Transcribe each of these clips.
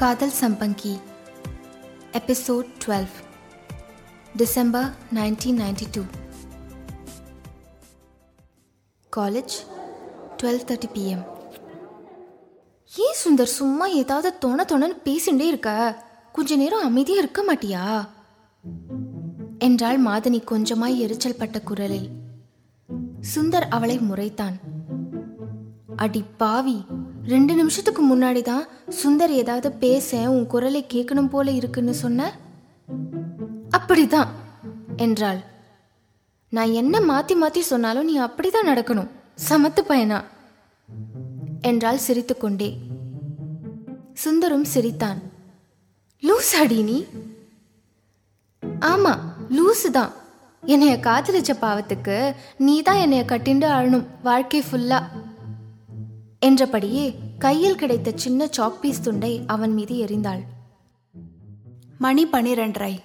காதல் சம்பங்கி. Episode twelve December nineteen ninety two college twelve thirty PM ஏன் சுந்தர் சும்மா ஏதாவது தோண தோணன்னு பேசிண்டே இருக்க? கொஞ்ச நேரம் அமைதியாக இருக்க மாட்டியா? என்றாள் மாதனி கொஞ்சமாய் எரிச்சல் பட்ட குரலில். சுந்தர் அவளை முறைத்தான். அடி பாவி ரெண்டு நிமிஷத்துக்கு முன்னாடி தான் சுந்தர் ஏதாவது பேச உன் குரலை கேட்கணும் போல இருக்குன்னு சொன்ன? அப்படிதான் என்றாள். நான் என்ன மாத்தி மாத்தி சொன்னாலும் நீ அப்படிதான் நடக்கணும். சமத்து பயனா? என்றாள் சிரித்துக்கொண்டே. சுந்தரும் சிரித்தான். லூஸ் அடி நீ? ஆமா லூசு தான் என்னைய காதலிச்ச பாவத்துக்கு நீ தான் என்னைய கட்டிண்டு அழணும் வாழ்க்கை ஃபுல்லா என்றபடியே கையில் கிடைத்த சின்ன சாக் பீஸ் துண்டை அவன் மீது எறிந்தாள். மணி பனிரெண்டரை.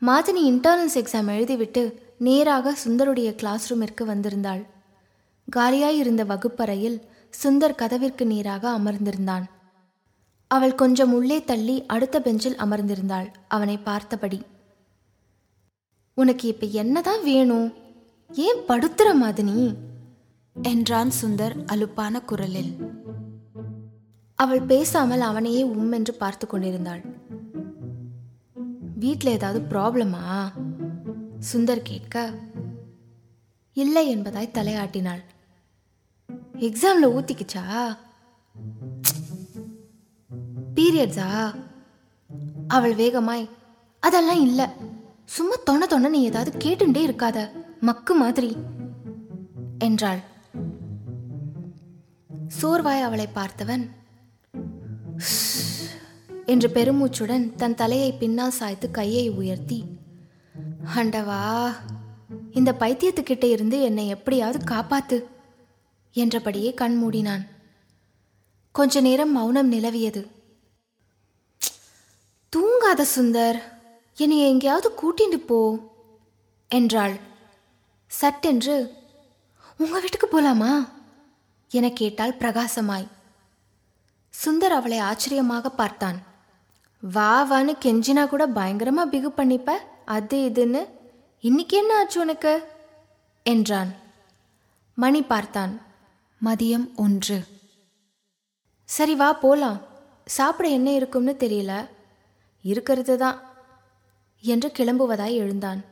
மாதினி இன்டர்னல்ஸ் எக்ஸாம் எழுதிவிட்டு நேராக சுந்தருடைய கிளாஸ் ரூமிற்கு வந்திருந்தாள். காலியாயிருந்த வகுப்பறையில் சுந்தர் கதவிற்கு நேராக அமர்ந்திருந்தான். அவள் கொஞ்சம் உள்ளே தள்ளி அடுத்த பெஞ்சில் அமர்ந்திருந்தாள். அவனை பார்த்தபடி உனக்கு இப்ப என்னதான் வேணும்? ஏன் படுத்துற மாதினி என்றான் சுந்தர் அலுப்பான குரலில். அவள் பேசாமல் அவனையே உம் என்று பார்த்து கொண்டிருந்தாள். வீட்டில் ஏதாவது ப்ராப்ளமா? சுந்தர் கேட்க இல்லை என்பதாய் தலையாட்டினாள். எக்ஸாமில் ஊத்திக்குச்சா? பீரியட்ஸா? அவள் வேகமாய் அதெல்லாம் இல்லை. சும்மா தொண தொண நீ ஏதாவது கேட்டுண்டே இருக்காத. மக்கு மாதிரி என்றாள். சோர்வாய் அவளை பார்த்தவன். என்று பெருமூச்சுடன் தன் தலையை பின்னால் சாய்த்து கையை உயர்த்தி அண்டவா இந்த பைத்தியத்துக்கிட்ட இருந்து என்னை எப்படியாவது காப்பாத்து என்றபடியே கண் மூடினான். கொஞ்ச நேரம் மௌனம் நிலவியது. தூங்காத சுந்தர் என்னை எங்கேயாவது கூட்டிட்டு போ என்றாள். சட்டென்று உங்க வீட்டுக்கு போலாமா? என கேட்டாள் பிரகாசமாய். சுந்தர் அவளை ஆச்சரியமாக பார்த்தான். வா வான்னு கெஞ்சினா கூட பயங்கரமாக பிகு பண்ணிப்ப? அது இதுன்னு? இன்னைக்கு என்ன ஆச்சு உனக்கு? என்றான். மணி பார்த்தான். மதியம் ஒன்று. சரி வா போலாம். சாப்பிட என்ன இருக்கும்னு தெரியல. இருக்கிறது தான். என்று கிளம்புவதாய் எழுந்தான்.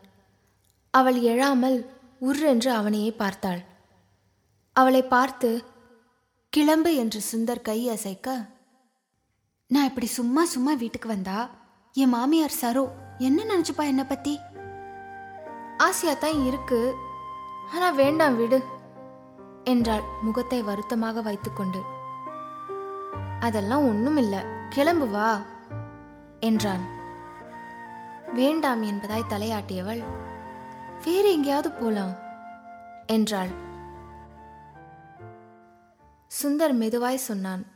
அவள் எழாமல் உர்ரென்று அவனையே பார்த்தாள். அவளை பார்த்து கிளம்பு என்று சுந்தர் கை அசைக்க நான் இப்படி சும்மா சும்மா வீட்டுக்கு வந்தா என் மாமியார் சரோ என்ன நினைச்சுப்பா என்னை பத்தி? ஆசையா தான் இருக்கு ஆனா வேண்டாம் விடு என்றாள் முகத்தை வருத்தமாக வைத்துக்கொண்டு. அதெல்லாம் ஒண்ணும் இல்ல கிளம்பு வா என்றான். வேண்டாம் என்பதாய் தலையாட்டியவள் வேறு எங்கேயாவது போலாம் என்றாள். சுந்தர் மெதுவாய் சொன்னான்.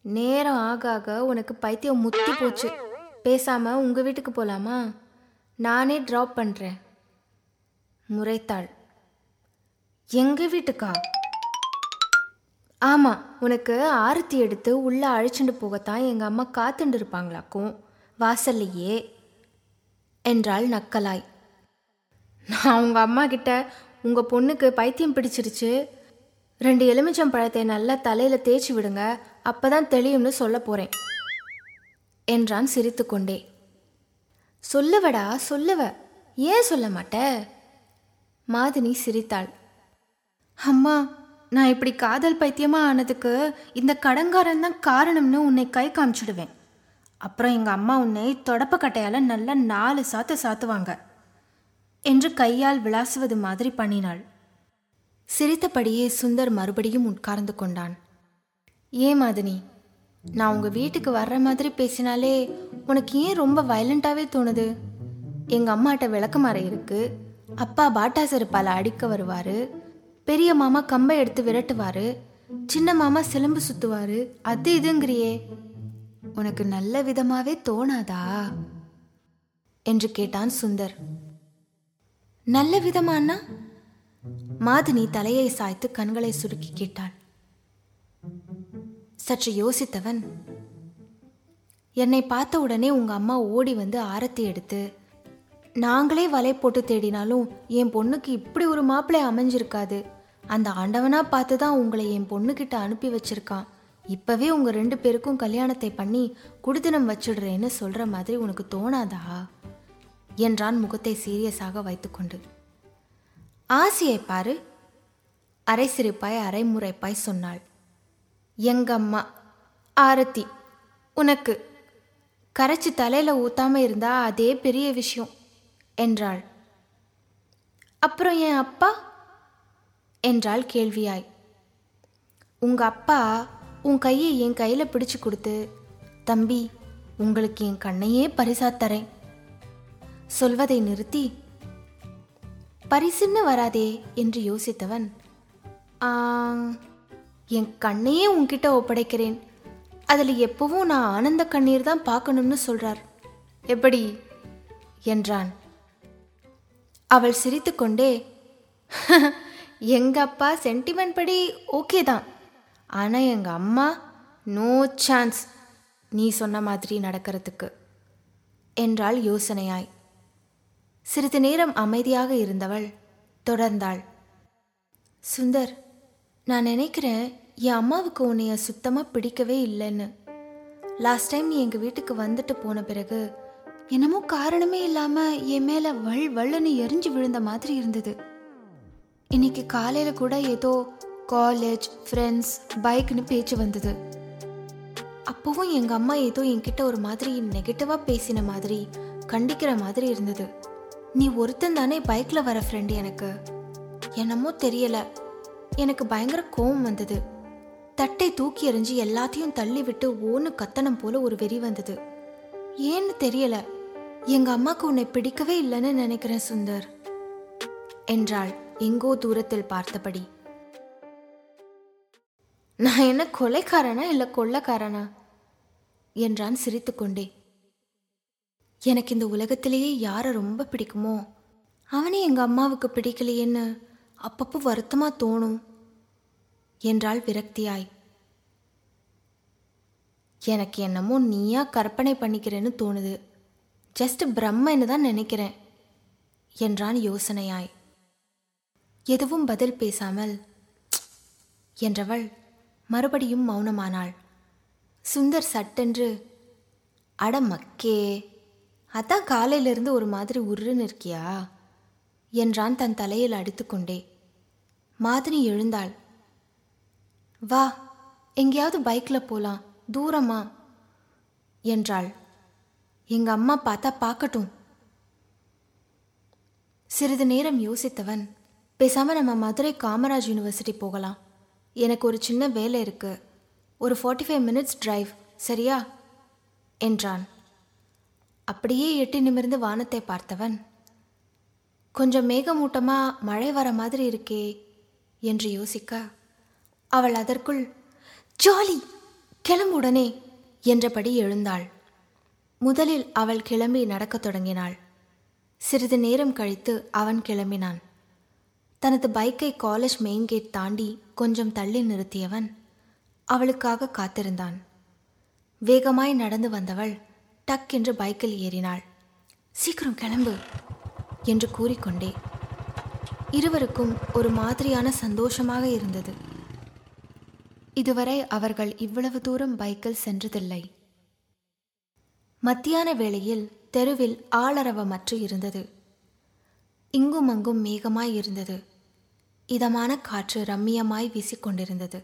நேரம் ஆக ஆக உனக்கு பைத்தியம் முத்தி போச்சு. பேசாம உங்க வீட்டுக்கு போலாமா? நானே ட்ராப் பண்றேன். முறைத்தாள். எங்க வீட்டுக்கா? ஆமா உனக்கு ஆரத்தி எடுத்து உள்ள அழைச்சிட்டு போகத்தான் எங்க அம்மா காத்துண்டு இருப்பாங்களாக்கும். வாசல்லையே. என்றாள் நக்கலாய். நான் உங்க அம்மா கிட்ட உங்க பொண்ணுக்கு பைத்தியம் பிடிச்சிருச்சு. ரெண்டு எலுமிச்சம் பழத்தை நல்லா தலையில தேய்ச்சி விடுங்க. அப்பதான் தெளியும்னு சொல்ல போறேன். என்றான் சிரித்துக்கொண்டே. சொல்லுவடா சொல்லுவ. ஏன் சொல்ல மாட்ட? மாதினி சிரித்தாள். அம்மா நான் இப்படி காதல் பைத்தியமா ஆனதுக்கு இந்த கடங்காரன் தான் காரணம்னு உன்னை கை காமிச்சிடுவேன். அப்புறம் எங்க அம்மா உன்னை தொடப்பக்கட்டையால் நல்லா நாலு சாத்து சாத்துவாங்க. என்று கையால் விளாசுவது மாதிரி பண்ணினாள். சிரித்தபடியே சுந்தர் மறுபடியும் உட்கார்ந்து கொண்டான். ஏன் மாதினி நான் உங்க வீட்டுக்கு வர்ற மாதிரி பேசினாலே உனக்கு ஏன் ரொம்ப வயலண்டாவே தோணுது? எங்க அம்மாட்ட விளக்கமறை இருக்கு. அப்பா பாட்டா செருப்பால் அடிக்க வருவாரு. பெரிய மாமா கம்பை எடுத்து விரட்டுவாரு. சின்ன மாமா சிலம்பு சுத்துவாரு. அது இதுங்கிறியே. உனக்கு நல்ல விதமாவே தோணாதா? என்று கேட்டான் சுந்தர். நல்ல விதமானா மாதினி தலையை சாய்த்து கண்களை சுருக்கி கேட்டாள். சற்று யோசித்தவன் என்னை பார்த்த உடனே உங்கள் அம்மா ஓடி வந்து ஆரத்தி எடுத்து நாங்களே வலை போட்டு தேடினாலும் என் பொண்ணுக்கு இப்படி ஒரு மாப்பிள்ளை அமைஞ்சிருக்காது. அந்த ஆண்டவனா பார்த்து தான் உங்களை என் பொண்ணுக்கிட்ட அனுப்பி வச்சிருக்கான். இப்பவே உங்க ரெண்டு பேருக்கும் கல்யாணத்தை பண்ணி குடுதினம் வச்சிடுறேன்னு சொல்ற மாதிரி உனக்கு தோணாதா? என்றான் முகத்தை சீரியஸாக வைத்துக்கொண்டு. ஆசியை பாரு. அரை சிரிப்பாய் அரைமுறைப்பாய் சொன்னாள். எங்கம்மா ஆரத்தி உனக்கு. கரைச்சி தலையில் ஊத்தாம இருந்தா அதே பெரிய விஷயம் என்றாள். அப்புறம் என் அப்பா? என்றாள் கேள்வியாய். உங்க அப்பா உன் கையை என் கையில் பிடிச்சு கொடுத்து தம்பி உங்களுக்கு என் கண்ணையே பரிசா தரேன். சொல்வதை நிறுத்தி பரிசுன்னு வராதே என்று யோசித்தவன் என் கண்ணையே உன்கிட்ட ஒப்படைக்கிறேன். அதில் எப்பவும் நான் ஆனந்த கண்ணீர் தான் பார்க்கணும்னு சொல்றார். எப்படி? என்றான். அவள் சிரித்துக்கொண்டே எங்க அப்பா சென்டிமெண்ட் படி ஓகே தான். ஆனால் எங்க அம்மா நோ சான்ஸ் நீ சொன்ன மாதிரி நடக்கிறதுக்கு. என்றாள் யோசனையாய். சிறிது நேரம் அமைதியாக இருந்தவள் தொடர்ந்தாள். சுந்தர் நான் நினைக்கிறேன் என் அம்மாவுக்கு உன்னைய சுத்தமாக பிடிக்கவே இல்லைன்னு. லாஸ்ட் டைம் நீ எங்கள் வீட்டுக்கு வந்துட்டு போன பிறகு என்னமோ காரணமே இல்லாமல் என் மேலே வள் வள்ளுன்னு எரிஞ்சு விழுந்த மாதிரி இருந்தது. இன்னைக்கு காலையில் கூட ஏதோ காலேஜ் ஃப்ரெண்ட்ஸ் பைக்னு பேச்சு வந்தது. அப்போவும் எங்கள் அம்மா ஏதோ என்கிட்ட ஒரு மாதிரி நெகட்டிவாக பேசின மாதிரி கண்டிக்கிற மாதிரி இருந்தது. நீ ஒருத்தன் தானே பைக்கில் வர ஃப்ரெண்டு எனக்கு? என்னமோ தெரியல. எனக்கு பயங்கர கோவம் வந்தது. தட்டை தூக்கி எறிஞ்சு எல்லாத்தையும் தள்ளி விட்டு ஓன்னு கத்தனம் போல ஒரு வெறி வந்தது. ஏன்னு தெரியல. எங்க அம்மாக்கு உன்னை பிடிக்கவே இல்லைன்னு நினைக்கிறேன் சுந்தர் என்றாள் எங்கோ தூரத்தில் பார்த்தபடி. நான் என்ன கொலைக்காரனா இல்லை கொள்ளக்காரனா? என்றான் சிரித்துக்கொண்டே. எனக்கு இந்த உலகத்திலேயே யாரை ரொம்ப பிடிக்குமோ அவனே எங்கள் அம்மாவுக்கு பிடிக்கலையேன்னு அப்பப்போ வருத்தமாக தோணும் என்றாள் விரக்தியாய். எனக்கு என்னமோ நீயா கற்பனை பண்ணிக்கிறேன்னு தோணுது. ஜஸ்ட் பிரம்மன்னு தான் நினைக்கிறேன் என்றான் யோசனையாய். எதுவும் பதில் பேசாமல் என்றவள் மறுபடியும் மௌனமானாள். சுந்தர் சட்டென்று அட மக்கே அதான் காலையிலிருந்து ஒரு மாதிரி உருன்னு இருக்கியா? என்றான் தன் தலையில் அடித்துக்கொண்டே. மாதினி எழுந்தாள். வா எங்கேயாவது பைக்கில் போலாம். தூரமா? என்றாள். எங்க அம்மா பார்த்தா பார்க்கட்டும். சிறிது நேரம் யோசித்தவன் பேசாமல் நம்ம மதுரை காமராஜ் யூனிவர்சிட்டி போகலாம். எனக்கு ஒரு சின்ன வேலை இருக்கு. ஒரு ஃபார்ட்டி ஃபைவ் மினிட்ஸ் டிரைவ் சரியா? என்றான். அப்படியே எட்டி நிமிர்ந்து வானத்தை பார்த்தவன் கொஞ்சம் மேகமூட்டமா மழை வர மாதிரி இருக்கே என்று யோசிக்க அவள் அதற்குள் ஜாலி கிளம்புடனே என்றபடி எழுந்தாள். முதலில் அவள் கிளம்பி நடக்கத் தொடங்கினாள். சிறிது நேரம் கழித்து அவன் கிளம்பினான். தனது பைக்கை காலேஜ் மெயின் கேட் தாண்டி கொஞ்சம் தள்ளி நிறுத்தியவன் அவளுக்காக காத்திருந்தான். வேகமாய் நடந்து வந்தவள் டக் என்று பைக்கில் ஏறினாள். சீக்கிரம் கிளம்பு என்று கூறிக்கொண்டே. இருவருக்கும் ஒரு மாதிரியான சந்தோஷமாக இருந்தது. இதுவரை அவர்கள் இவ்வளவு தூரம் பைக்கில் சென்றதில்லை. மத்தியான வேளையில் தெருவில் ஆளரவமற்று இருந்தது. இங்கும் அங்கும் மேகமாய் இருந்தது. இதமான காற்று ரம்மியமாய் வீசிக்கொண்டிருந்தது.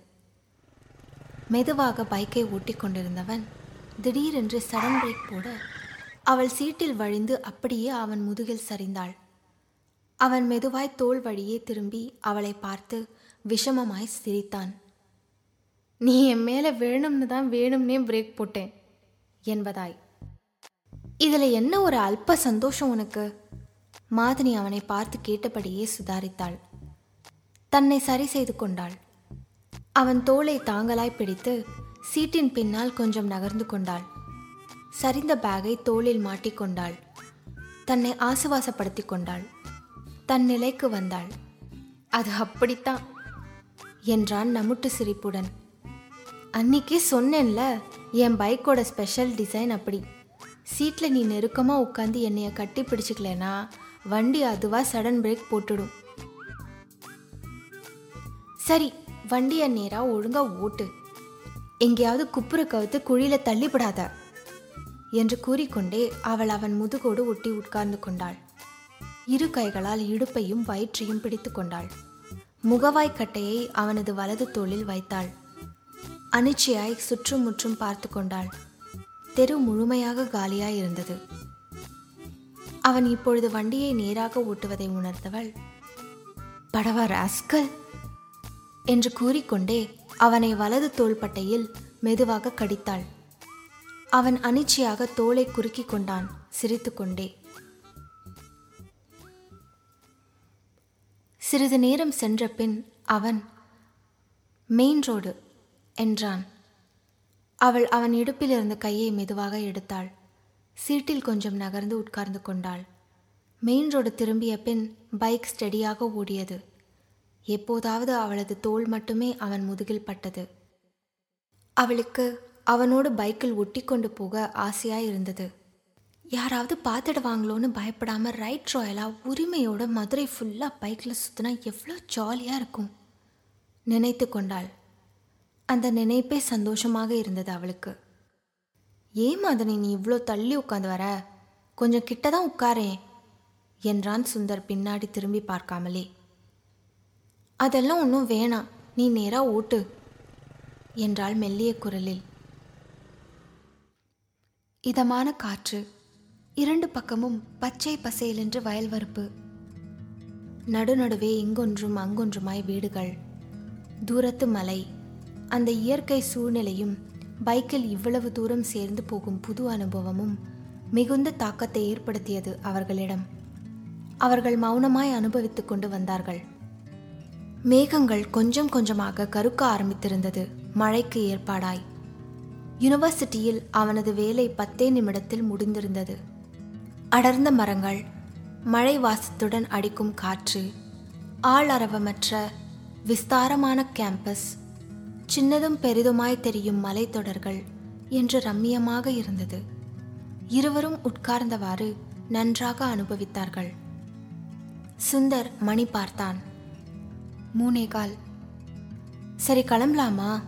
மெதுவாக பைக்கை ஓட்டிக் கொண்டிருந்தவன் திடீரென்று சடன் பிரேக் போட அவள் சீட்டில் வழிந்து அப்படியே அவன் முதுகில் சரிந்தாள். அவன் மெதுவாய் தோல் வழியே திரும்பி அவளை பார்த்து விஷமமாய் சிரித்தான். நீ என் மேலே வேணும்னு தான் வேணும்னே பிரேக் போட்டேன் என்பதாய். இதில் என்ன ஒரு அல்ப சந்தோஷம் உனக்கு? மாதினி அவனை பார்த்து கேட்டபடியே சுதாரித்தாள். தன்னை சரி செய்து கொண்டாள். அவன் தோளை தாங்கலாய் பிடித்து சீட்டின் பின்னால் கொஞ்சம் நகர்ந்து கொண்டாள். சரிந்த பேக்கை தோளில் மாட்டிக்கொண்டாள் தன்னை ஆசுவாசப்படுத்தி கொண்டாள். தன் நிலைக்கு வந்தாள். அது அப்படித்தான் என்றான் நமுட்டு சிரிப்புடன். அன்னிக்கே சொன்னேன்ல என் பைக்கோட ஸ்பெஷல் டிசைன் அப்படி. சீட்டில் நீ நெருக்கமாக உட்காந்து என்னைய கட்டி பிடிச்சிக்கலனா வண்டி அதுவாக சடன் பிரேக் போட்டுடும். சரி வண்டியை நேராக ஒழுங்காக ஓட்டு. எங்கேயாவது குப்புற கவுத்து குழியில தள்ளிப்படாத என்று கூறிக்கொண்டே அவள் அவன் முதுகோடு ஒட்டி உட்கார்ந்து கொண்டாள். இரு கைகளால் இடுப்பையும் வயிற்றையும் பிடித்து கொண்டாள். முகவாய்க்கட்டையை அவனது வலது தோளில் வைத்தாள். அனிச்சையாய் சுற்றும் முற்றும் பார்த்து கொண்டாள். தெரு முழுமையாக காலியாய் இருந்தது. அவன் இப்பொழுது வண்டியை நேராக ஓட்டுவதை உணர்ந்தவள் படவா அஸ்கல் என்று கூறிக்கொண்டே அவனை வலது தோள்பட்டையில் மெதுவாக கடித்தாள். அவன் அனிச்சையாக தோலை குறுக்கி கொண்டான் சிரித்துக்கொண்டே சிறிது நேரம் சென்ற பின் அவன் மெயின் ரோடு என்றான். அவள் அவன் இடுப்பிலிருந்து கையை மெதுவாக எடுத்தாள். சீட்டில் கொஞ்சம் நகர்ந்து உட்கார்ந்து கொண்டாள். மெயின் ரோடு திரும்பிய பின் பைக் ஸ்டெடியாக ஓடியது. எப்போதாவது அவளது தோள் மட்டுமே அவன் முதுகில் பட்டது. அவளுக்கு அவனோடு பைக்கில் ஒட்டி கொண்டு போக ஆசையாக இருந்தது யாராவது பார்த்துடுவாங்களோன்னு பயப்படாமல் ரைட் ராயலாக உரிமையோட மதுரை ஃபுல்லாக பைக்கில் சுற்றினா எவ்வளோ ஜாலியாக இருக்கும்? நினைத்து கொண்டாள். அந்த நினைப்பே சந்தோஷமாக இருந்தது அவளுக்கு. ஏன் மதனி நீ இவ்வளோ தள்ளி உட்காந்து வர? கொஞ்சம் கிட்ட தான் உட்காரேன் என்றான் சுந்தர் பின்னாடி திரும்பி பார்க்காமலே. அதெல்லாம் ஒன்றும் வேணாம். நீ நேராக ஓட்டு என்றாள் மெல்லிய குரலில். இதமான காற்று இரண்டு பக்கமும் பச்சை பசையிலென்று வயல்வரப்பு நடுநடுவே இங்கொன்றும் அங்கொன்றுமாய் வீடுகள். தூரத்து மலை அந்த இயற்கை சூழ்நிலையும் பைக்கில் இவ்வளவு தூரம் சேர்ந்து போகும் புது அனுபவமும் மிகுந்த தாக்கத்தை ஏற்படுத்தியது அவர்களிடம். அவர்கள் மௌனமாய் அனுபவித்துக் கொண்டு வந்தார்கள். மேகங்கள் கொஞ்சம் கொஞ்சமாக கருக்க ஆரம்பித்திருந்தது. மழைக்கு ஏற்பாடாய். யுனிவர்சிட்டியில் அவனது வேலை பத்தே நிமிடத்தில் முடிந்திருந்தது. அடர்ந்த மரங்கள் மழை வாசத்துடன் அடிக்கும் காற்று ஆள் விஸ்தாரமான கேம்பஸ் சின்னதும் பெரிதுமாய் தெரியும் மலைத்தொடர்கள் என்று ரம்மியமாக இருந்தது. இருவரும் உட்கார்ந்தவாறு நன்றாக அனுபவித்தார்கள். சுந்தர் மணி பார்த்தான். மூணே கால். சரி கிளம்பலாமா?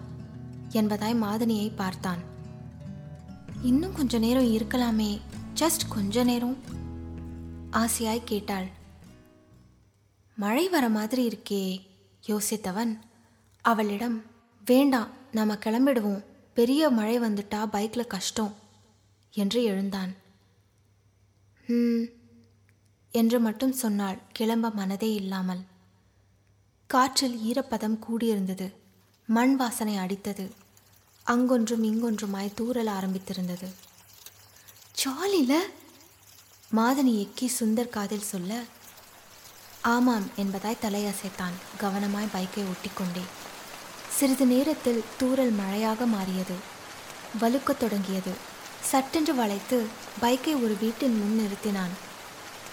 என்பதாய் மாதினியை பார்த்தான். இன்னும் கொஞ்ச நேரம் இருக்கலாமே ஜஸ்ட் கொஞ்ச நேரம் ஆசையாய் கேட்டாள். மழை வர மாதிரி இருக்கே யோசித்தவன். அவளிடம் வேண்டாம் நாம கிளம்பிடுவோம். பெரிய மழை வந்துட்டா பைக்ல கஷ்டம் என்று எழுந்தான். ம் என்று மட்டும் சொன்னாள். கிளம்ப மனதே இல்லாமல். காற்றில் ஈரப்பதம் கூடியிருந்தது. மண் வாசனை அடித்தது. அங்கொன்றும் இங்கொன்றுமாய் தூரல் ஆரம்பித்திருந்தது. ஜாலில? மாதனி எக்கி சுந்தர் காதில் சொல்ல ஆமாம் என்பதாய் தலையசைத்தான். கவனமாய் பைக்கை ஒட்டிக்கொண்டே. சிறிது நேரத்தில் தூறல் மழையாக மாறியது. வலுக்கத் தொடங்கியது. சட்டென்று வளைத்து பைக்கை ஒரு வீட்டின் முன் நிறுத்தினான்.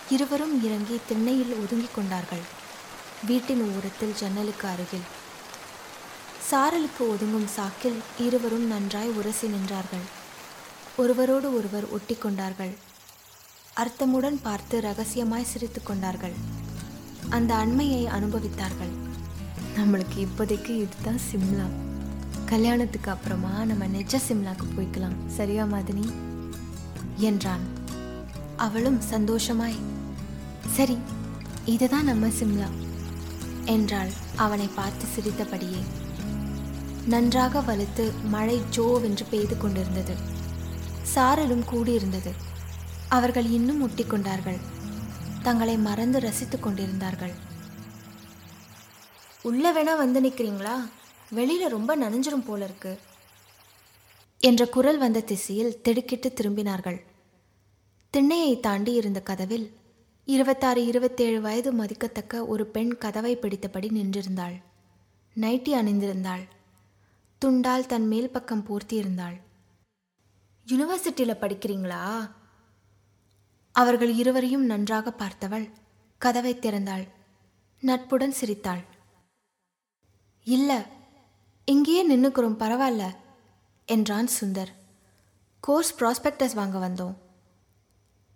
இருவரும் இறங்கி திண்ணையில் ஒதுங்கிக் கொண்டார்கள். வீட்டின் ஓரத்தில் ஜன்னலுக்கு அருகில். சாரலுக்கு ஒதுங்கும் சாக்கில் இருவரும் நன்றாய் உரசி நின்றார்கள். ஒருவரோடு ஒருவர் ஒட்டிக்கொண்டார்கள் அர்த்தமுடன் பார்த்து ரகசியமாய் சிரித்து கொண்டார்கள். அந்த அண்மையை அனுபவித்தார்கள். நம்மளுக்கு இப்போதைக்கு இதுதான் சிம்லா. கல்யாணத்துக்கு அப்புறமா நம்ம நெஜ சிம்லாக்கு போய்க்கலாம். சரியா மதினி? என்றான். அவளும் சந்தோஷமாய் சரி இதுதான் நம்ம சிம்லா. என்றாள் அவனை பார்த்து சிரித்தபடியே. நன்றாக வலுத்து மழை ஜோவென்று பெய்து கொண்டிருந்தது. சாரலும் கூடியிருந்தது. அவர்கள் இன்னும் முட்டிக்கொண்டார்கள் தங்களை மறந்து ரசித்துக் கொண்டிருந்தார்கள். உள்ள வேணா வந்து நிற்கிறீங்களா வெளியில ரொம்ப நனைஞ்சிரும் போல இருக்கு. என்ற குரல் வந்த திசையில் திடுக்கிட்டு திரும்பினார்கள். திண்ணையை தாண்டி இருந்த கதவில் இருபத்தாறு இருபத்தேழு வயது மதிக்கத்தக்க ஒரு பெண் கதவை பிடித்தபடி நின்றிருந்தாள். நைட்டி அணிந்திருந்தாள். துண்டால் தன் மேல் பக்கம் பூர்த்தியிருந்தாள். யூனிவர்சிட்டியில் படிக்கிறீங்களா? அவர்கள் இருவரையும் நன்றாக பார்த்தவள் கதவை திறந்தாள். நட்புடன் சிரித்தாள். இல்லை இங்கேயே நின்றுக்கிறோம் பரவாயில்ல என்றான் சுந்தர். கோர்ஸ் ப்ராஸ்பெக்டஸ் வாங்க வந்தோம்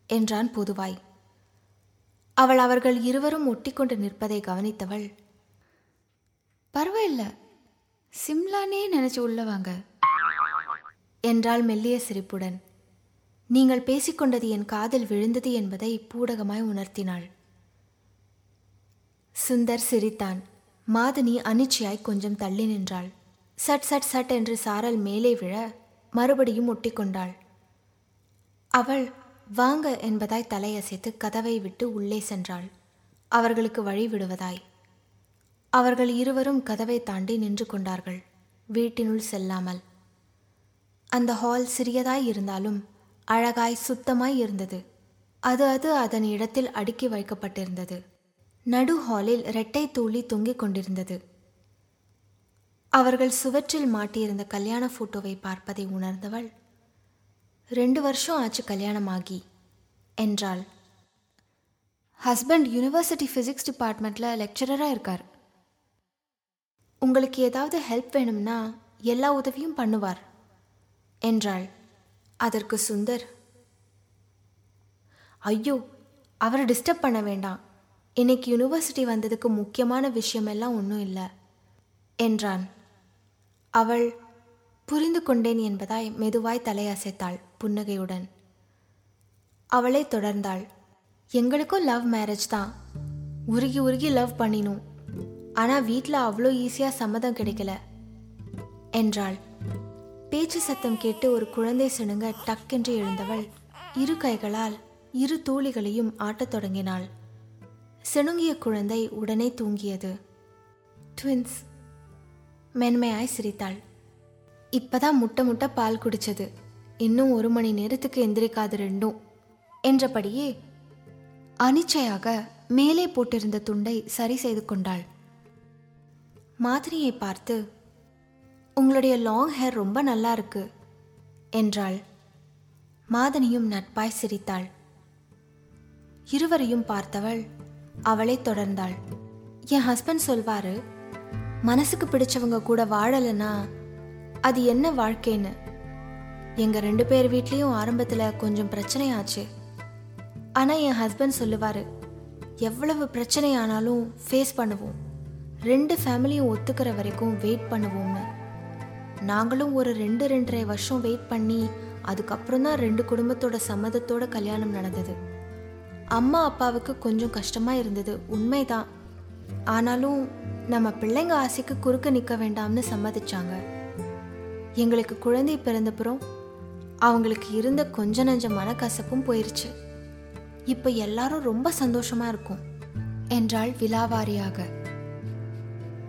என்றான் பொதுவாய். அவள் அவர்கள் இருவரும் ஒட்டிக்கொண்டு நிற்பதை கவனித்தவள். பரவாயில்ல சிம்லானே நினைச்சு உள்ள வாங்க என்றாள் மெல்லிய சிரிப்புடன். நீங்கள் பேசிக்கொண்டது என் காதில் விழுந்தது என்பதை பூடகமாய் உணர்த்தினாள். சுந்தர் சிரித்தான். மாதனி அனிச்சையாய் கொஞ்சம் தள்ளி நின்றாள். சட் சட் சட் என்று சாரல் மேலே விழ மறுபடியும் ஒட்டிக்கொண்டாள் அவள் வாங்க என்பதாய் தலையசைத்து கதவை விட்டு உள்ளே சென்றாள். அவர்களுக்கு வழி விடுவதாய். அவர்கள் இருவரும் கதவை தாண்டி நின்று கொண்டார்கள். வீட்டினுள் செல்லாமல். அந்த ஹால் சிறியதாய் இருந்தாலும் அழகாய் சுத்தமாய் இருந்தது. அது அது அதன் இடத்தில் அடுக்கி வைக்கப்பட்டிருந்தது. நடு ஹாலில் இரட்டை தூளி தொங்கிக் கொண்டிருந்தது. அவர்கள் சுவற்றில் மாட்டியிருந்த கல்யாண போட்டோவை பார்ப்பதை உணர்ந்தவள் ரெண்டு வருஷம் ஆச்சு கல்யாணமாகி என்றாள். ஹஸ்பண்ட் யூனிவர்சிட்டி ஃபிசிக்ஸ் டிபார்ட்மெண்ட்டில் லெக்சரராக இருக்கார். உங்களுக்கு ஏதாவது ஹெல்ப் வேணும்னா எல்லா உதவியும் பண்ணுவார் என்றாள் அதற்கு சுந்தர். ஐயோ அவரை டிஸ்டர்ப் பண்ண வேண்டாம். இன்னைக்கு யூனிவர்சிட்டி வந்ததுக்கு முக்கியமான விஷயமெல்லாம் ஒன்றும் இல்லை என்றான். அவள் புரிந்து கொண்டேன் என்பதாய் மெதுவாய் தலையசைத்தாள் புன்னகையுடன். அவளை தொடர்ந்தாள். எங்களுக்கும் லவ் மேரேஜ் தான். உருகி உருகி லவ் பண்ணினோம். ஆனால் வீட்டில் அவ்வளோ ஈஸியாக சம்மதம் கிடைக்கல என்றாள். பேச்சு சத்தம் கேட்டு ஒரு குழந்தை சிணுங்க டக்கென்று எழுந்தவள் இரு கைகளால் இரு தூளிகளையும் ஆட்டத் தொடங்கினாள். சிணுங்கிய குழந்தை உடனே தூங்கியது. ட்வின்ஸ் மென்மையாய் சிரித்தாள். இப்பதான் முட்டை முட்டை பால் குடிச்சது. இன்னும் ஒரு மணி நேரத்துக்கு எந்திரிக்காது ரெண்டும். என்றபடியே அனிச்சையாக மேலே போட்டிருந்த துண்டை சரி செய்து கொண்டாள். மாதிரியை பார்த்து உங்களுடைய லாங் ஹேர் ரொம்ப நல்லா இருக்கு என்றாள். மாதனியும் நட்பாய் சிரித்தாள். இருவரையும் பார்த்தவள் அவளை தொடர்ந்தாள். என் ஹஸ்பண்ட் சொல்வாரு மனசுக்கு பிடிச்சவங்க கூட வாழலைன்னா அது என்ன வாழ்க்கைன்னு? எங்கள் ரெண்டு பேர் வீட்லேயும் ஆரம்பத்தில் கொஞ்சம் பிரச்சனை ஆச்சு ஆனால் என் ஹஸ்பண்ட் சொல்லுவார் எவ்வளவு பிரச்சனை ஆனாலும் ஃபேஸ் பண்ணுவோம். ரெண்டு ஃபேமிலியும் ஒத்துக்கிற வரைக்கும் வெயிட் பண்ணுவோம்னு. நாங்களும் ஒரு ரெண்டு ரெண்டரை வருஷம் வெயிட் பண்ணி அதுக்கப்புறம் தான் ரெண்டு குடும்பத்தோட சம்மதத்தோட கல்யாணம் நடந்தது. அம்மா அப்பாவுக்கு கொஞ்சம் கஷ்டமாக இருந்தது உண்மைதான். ஆனாலும் நம்ம பிள்ளைங்க ஆசைக்கு குறுக்க நிற்க வேண்டாம்னு சம்மதிச்சாங்க. எங்களுக்கு குழந்தை பிறந்தப்புறம் அவங்களுக்கு இருந்த கொஞ்ச நஞ்ச மனக்கசப்பும் போயிருச்சு. இப்போ எல்லாரும் ரொம்ப சந்தோஷமா இருக்கும். என்றாள் விலாவாரியாக.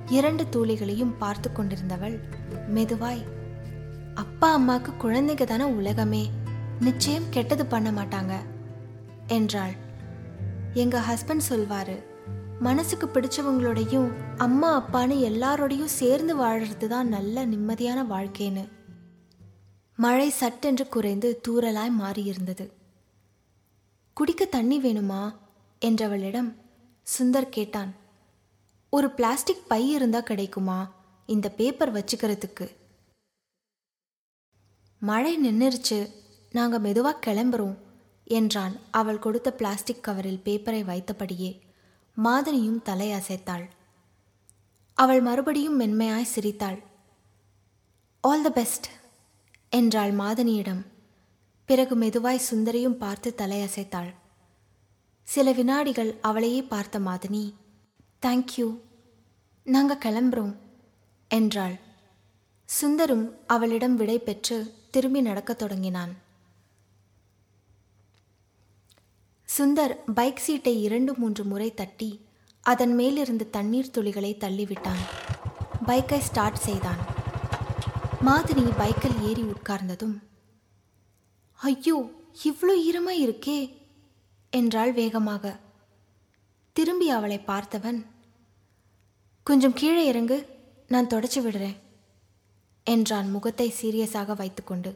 இரண்டு தூளிகளையும் பார்த்து கொண்டிருந்தவள் மெதுவாய் அப்பா அம்மாக்கு குழந்தைங்க தானே உலகமே. நிச்சயம் கெட்டது பண்ண மாட்டாங்க. என்றாள். எங்க ஹஸ்பண்ட் சொல்வாரு மனசுக்கு பிடிச்சவங்களோடையும் அம்மா அப்பான்னு எல்லாரோடையும் சேர்ந்து வாழறது தான் நல்ல நிம்மதியான வாழ்க்கைன்னு. மழை சட்டென்று குறைந்து தூறலாய் மாறியிருந்தது. குடிக்க தண்ணி வேணுமா? என்றவளிடம் சுந்தர் கேட்டான். ஒரு பிளாஸ்டிக் பை இருந்தா கிடைக்குமா? இந்த பேப்பர் வச்சுக்கிறதுக்கு. மழை நின்றுருச்சு நாங்கள் மெதுவாக கிளம்புறோம் என்றான். அவள் கொடுத்த பிளாஸ்டிக் கவரில் பேப்பரை வைத்தபடியே. மாதனியும் தலையசைத்தாள் அவள் மறுபடியும் மென்மையாய் சிரித்தாள். ஆல் த பெஸ்ட் என்றாள் மாதனியிடம். பிறகு மெதுவாய் சுந்தரையும் பார்த்து தலையசைத்தாள் சில வினாடிகள் அவளையே பார்த்த மாதனி. தேங்க்யூ நாங்க கிளம்புறோம் என்றாள். சுந்தரும் அவளிடம் விடை பெற்று திரும்பி நடக்கத் தொடங்கினான். சுந்தர் பைக் சீட்டை இரண்டு மூன்று முறை தட்டி அதன் மேலிருந்து தண்ணீர் துளிகளை தள்ளிவிட்டான். பைக்கை ஸ்டார்ட் செய்தான். மாதினி பைக்கில் ஏறி உட்கார்ந்ததும் ஐயோ இவ்வளோ ஈரமாக இருக்கே! என்றாள் வேகமாக. திரும்பி அவளை பார்த்தவன் கொஞ்சம் கீழே இறங்கு நான் தொடச்சி விடுறேன் என்றான் முகத்தை சீரியஸாக வைத்துக்கொண்டு.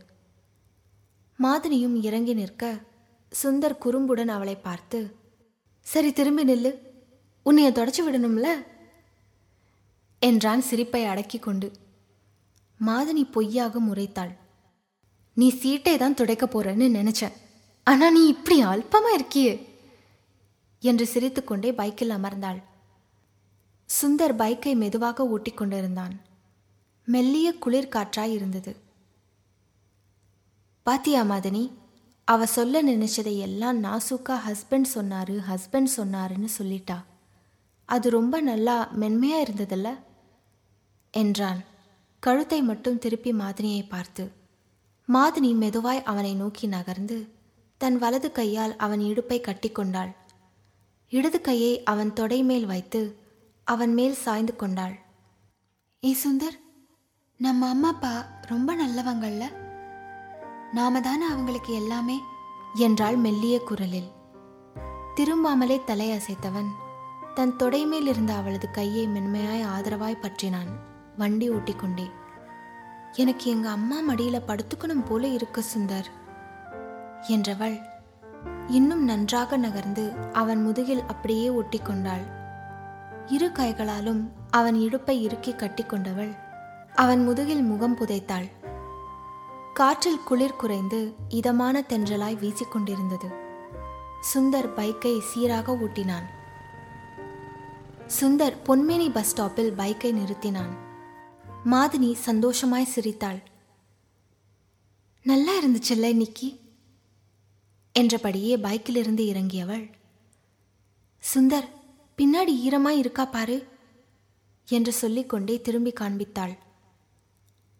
மாதினியும் இறங்கி நிற்க சுந்தர் குறும்புடன் அவளை பார்த்து சரி திரும்பி நில்லு. உன்னைய தொடச்சி விடணும்ல? என்றான் சிரிப்பை அடக்கி கொண்டு. மாதனி பொய்யாக முறைத்தாள். நீ சீட்டை தான் துடைக்க போறன்னு நினைச்சேன் ஆனா நீ இப்படி அல்பமா இருக்கியே? என்று சிரித்துக்கொண்டே பைக்கில் அமர்ந்தாள். சுந்தர் பைக்கை மெதுவாக ஓட்டிக் கொண்டிருந்தான். மெல்லிய குளிர் காற்றாய் இருந்தது. பாத்தியா மாதனி? அவ சொல்ல நினைச்சதை எல்லாம் நாசுக்கா ஹஸ்பண்ட் சொன்னாரு ஹஸ்பண்ட் சொன்னாருன்னு சொல்லிட்டா. அது ரொம்ப நல்லா மென்மையா இருந்ததில்ல? என்றான். கழுத்தை மட்டும் திருப்பி மாதினியை பார்த்து. மாதினி மெதுவாய் அவனை நோக்கி நகர்ந்து தன் வலது கையால் அவன் இடுப்பை கட்டிக்கொண்டாள் இடது கையை அவன் தொடை மேல் வைத்து அவன் மேல் சாய்ந்து கொண்டாள். ஏ சுந்தர் நம்ம அம்மா அப்பா ரொம்ப நல்லவங்கள்ல? நாம தானே அவங்களுக்கு எல்லாமே? என்றாள் மெல்லிய குரலில். திரும்பாமலே தலை அசைத்தவன். தன் தொடைமேல் இருந்த அவளது கையை மென்மையாய் ஆதரவாய் பற்றினான். வண்டி ஓட்டிக்கொண்டே. எனக்கு எங்க அம்மா மடியில படுத்துக்கணும் போல இருக்கு சுந்தர் என்றவள். இன்னும் நன்றாக நகர்ந்து அவன் முதுகில் அப்படியே ஒட்டிக்கொண்டாள். இரு கைகளாலும் அவன் இடுப்பை இறுக்கி கட்டிக்கொண்டவள். அவன் முதுகில் முகம் புதைத்தாள். காற்றில் குளிர் குறைந்து இதமான தென்றலாய் வீசிக்கொண்டிருந்தது. சுந்தர் பைக்கை சீராக ஊட்டினான் சுந்தர் பொன்மேனி பஸ் ஸ்டாப்பில் பைக்கை நிறுத்தினான். மாதினி சந்தோஷமாய் சிரித்தாள். நல்லா இருந்துச்சுல்ல இன்னைக்கு என்றபடியே பைக்கிலிருந்து இறங்கியவள். சுந்தர் பின்னாடி ஈரமாய் இருக்கா பாரு என்று சொல்லிக்கொண்டே திரும்பி காண்பித்தாள்.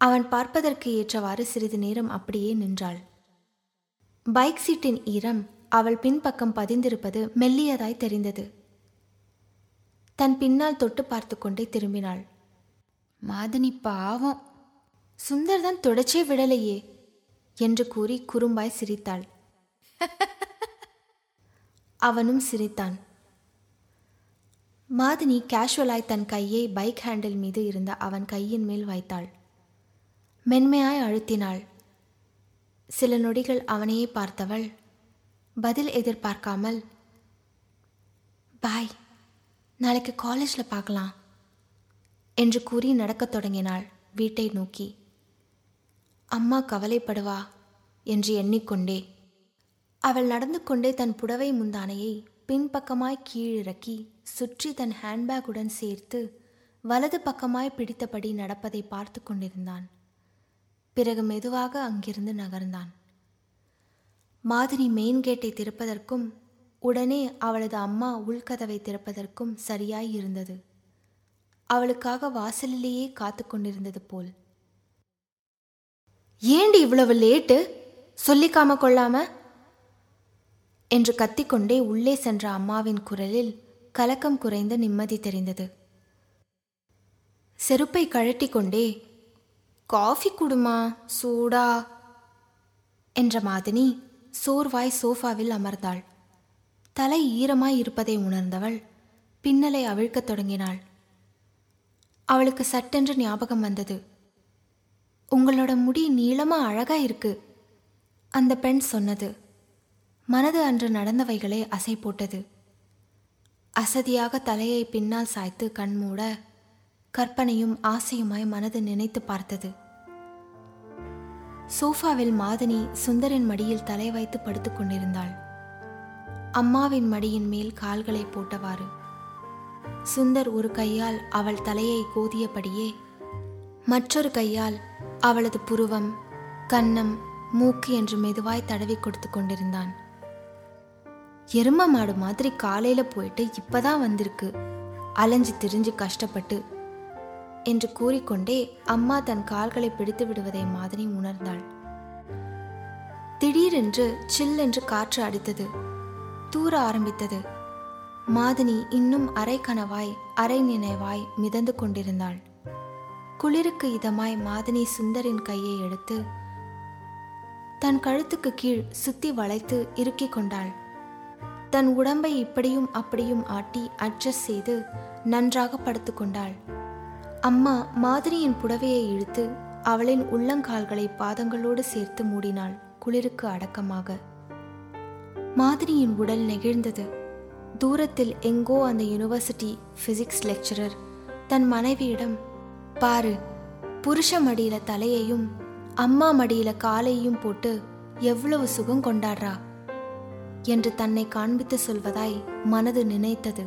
அவன் பார்ப்பதற்கு ஏற்றவாறு சிறிது நேரம் அப்படியே நின்றாள். பைக் சீட்டின் ஈரம் அவள் பின்பக்கம் பதிந்திருப்பது மெல்லியதாய் தெரிந்தது. தன் பின்னால் தொட்டு பார்த்து கொண்டே திரும்பினாள். மாதனி பாவம்! சுந்தர் தான் தொடச்சே விடலையே! என்று கூறி குறும்பாய் சிரித்தாள். அவனும் சிரித்தான். மாதினி கேஷுவலாய் தன் கையை பைக் ஹேண்டில் மீது இருந்த அவன் கையின் மேல் வைத்தாள். மென்மையாய் அழுத்தினாள். சில நொடிகள் அவனையே பார்த்தவள் பதில் எதிர்பார்க்காமல் பாய் நாளைக்கு காலேஜில் பார்க்கலாம் என்று கூறி நடக்கத் தொடங்கினாள் வீட்டை நோக்கி. அம்மா கவலைப்படுவா என்று எண்ணிக்கொண்டே. அவள் நடந்து கொண்டே தன் புடவை முந்தானையை பின்பக்கமாய் கீழிறக்கி சுற்றி தன் ஹேண்ட்பேக்குடன் சேர்த்து வலது பக்கமாய் பிடித்தபடி நடப்பதை பார்த்து கொண்டிருந்தான். பிறகு மெதுவாக அங்கிருந்து நகர்ந்தான். மாதிரி மெயின் கேட்டை திறப்பதற்கும் உடனே அவளது அம்மா உள்கதவை திறப்பதற்கும் சரியாய் இருந்தது. அவளுக்காக வாசலிலேயே காத்து கொண்டிருந்தது போல். ஏண்டி இவ்வளவு லேட்டு சொல்லிக்காம கொள்ளாம? என்று கத்திக்கொண்டே உள்ளே சென்ற அம்மாவின் குரலில் கலக்கம் குறைந்த நிம்மதி தெரிந்தது. செருப்பை கழட்டி கொண்டே காஃபி குடுமா சூடா? என்ற மாதினி சோர்வாய் சோஃபாவில் அமர்ந்தாள். தலை ஈரமாய் இருப்பதை உணர்ந்தவள் பின்னலை அவிழ்க்கத் தொடங்கினாள். அவளுக்கு சட்டென்று ஞாபகம் வந்தது. உங்களோட முடி நீளமா அழகா இருக்கு அந்த பெண் சொன்னது. மனது அன்று நடந்தவைகளை அசை போட்டது அசதியாக தலையை பின்னால் சாய்த்து கண்மூட கற்பனையும் ஆசையுமாய் மனது நினைத்து பார்த்தது. சோஃபாவில் மாதினி சுந்தரின் மடியில் தலை வைத்து படுத்துக் கொண்டிருந்தாள். அம்மாவின் மடியின் மேல் கால்களை போட்டவாறு. சுந்தர் ஒரு கையால் அவள் தலையை கோதியபடியே மற்றொரு கையால் அவளது புருவம் கன்னம் மூக்கு என்று மெதுவாய் தடவி கொடுத்து கொண்டிருந்தான். எரும மாடு மாதிரி காலையில போயிட்டு இப்பதான் வந்திருக்கு. அலைஞ்சு திரிஞ்சு கஷ்டப்பட்டு என்று கூறிக்கொண்டே அம்மா தன் கால்களை பிடித்து விடுவதை மாதிரி உணர்ந்தாள். திடீரென்று சில்லென்று காற்று அடித்தது. தூர ஆரம்பித்தது. மாதினி இன்னும் அரை கனவாய் அரை நினைவாய் மிதந்து கொண்டிருந்தாள். குளிருக்கு இதமாய் மாதினி சுந்தரின் கையை எடுத்து தன் கழுத்துக்கு கீழ் சுத்தி வளைத்து இறுக்கிக் கொண்டாள். தன் உடம்பை இப்படியும் அப்படியும் ஆட்டி அட்ஜஸ்ட் செய்து நன்றாக படுத்துக்கொண்டாள் அம்மா மாதிரியின் புடவையை இழுத்து அவளின் உள்ளங்கால்களை பாதங்களோடு சேர்த்து மூடினாள் குளிருக்கு அடக்கமாக. மாதிரியின் உடல் நெகிழ்ந்தது. தூரத்தில் எங்கோ அந்த யூனிவர்சிட்டி ஃபிசிக்ஸ் லெக்சரர் தன் மனைவியிடம் பாரு புருஷ மடியில தலையையும் அம்மா மடியில காலையும் போட்டு எவ்வளவு சுகம் கொண்டாடுறா? என்று தன்னை காண்பித்து சொல்வதாய் மனது நினைத்தது.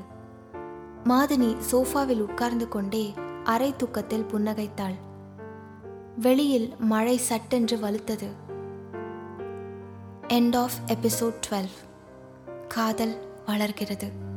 மாதினி சோஃபாவில் உட்கார்ந்து கொண்டே அரை தூக்கத்தில் புன்னகைத்தாள். வெளியில் மழை சட்டென்று வலுத்தது. எண்ட் ஆஃப் எபிசோட் டுவெல் காதல் வளர்கிறது.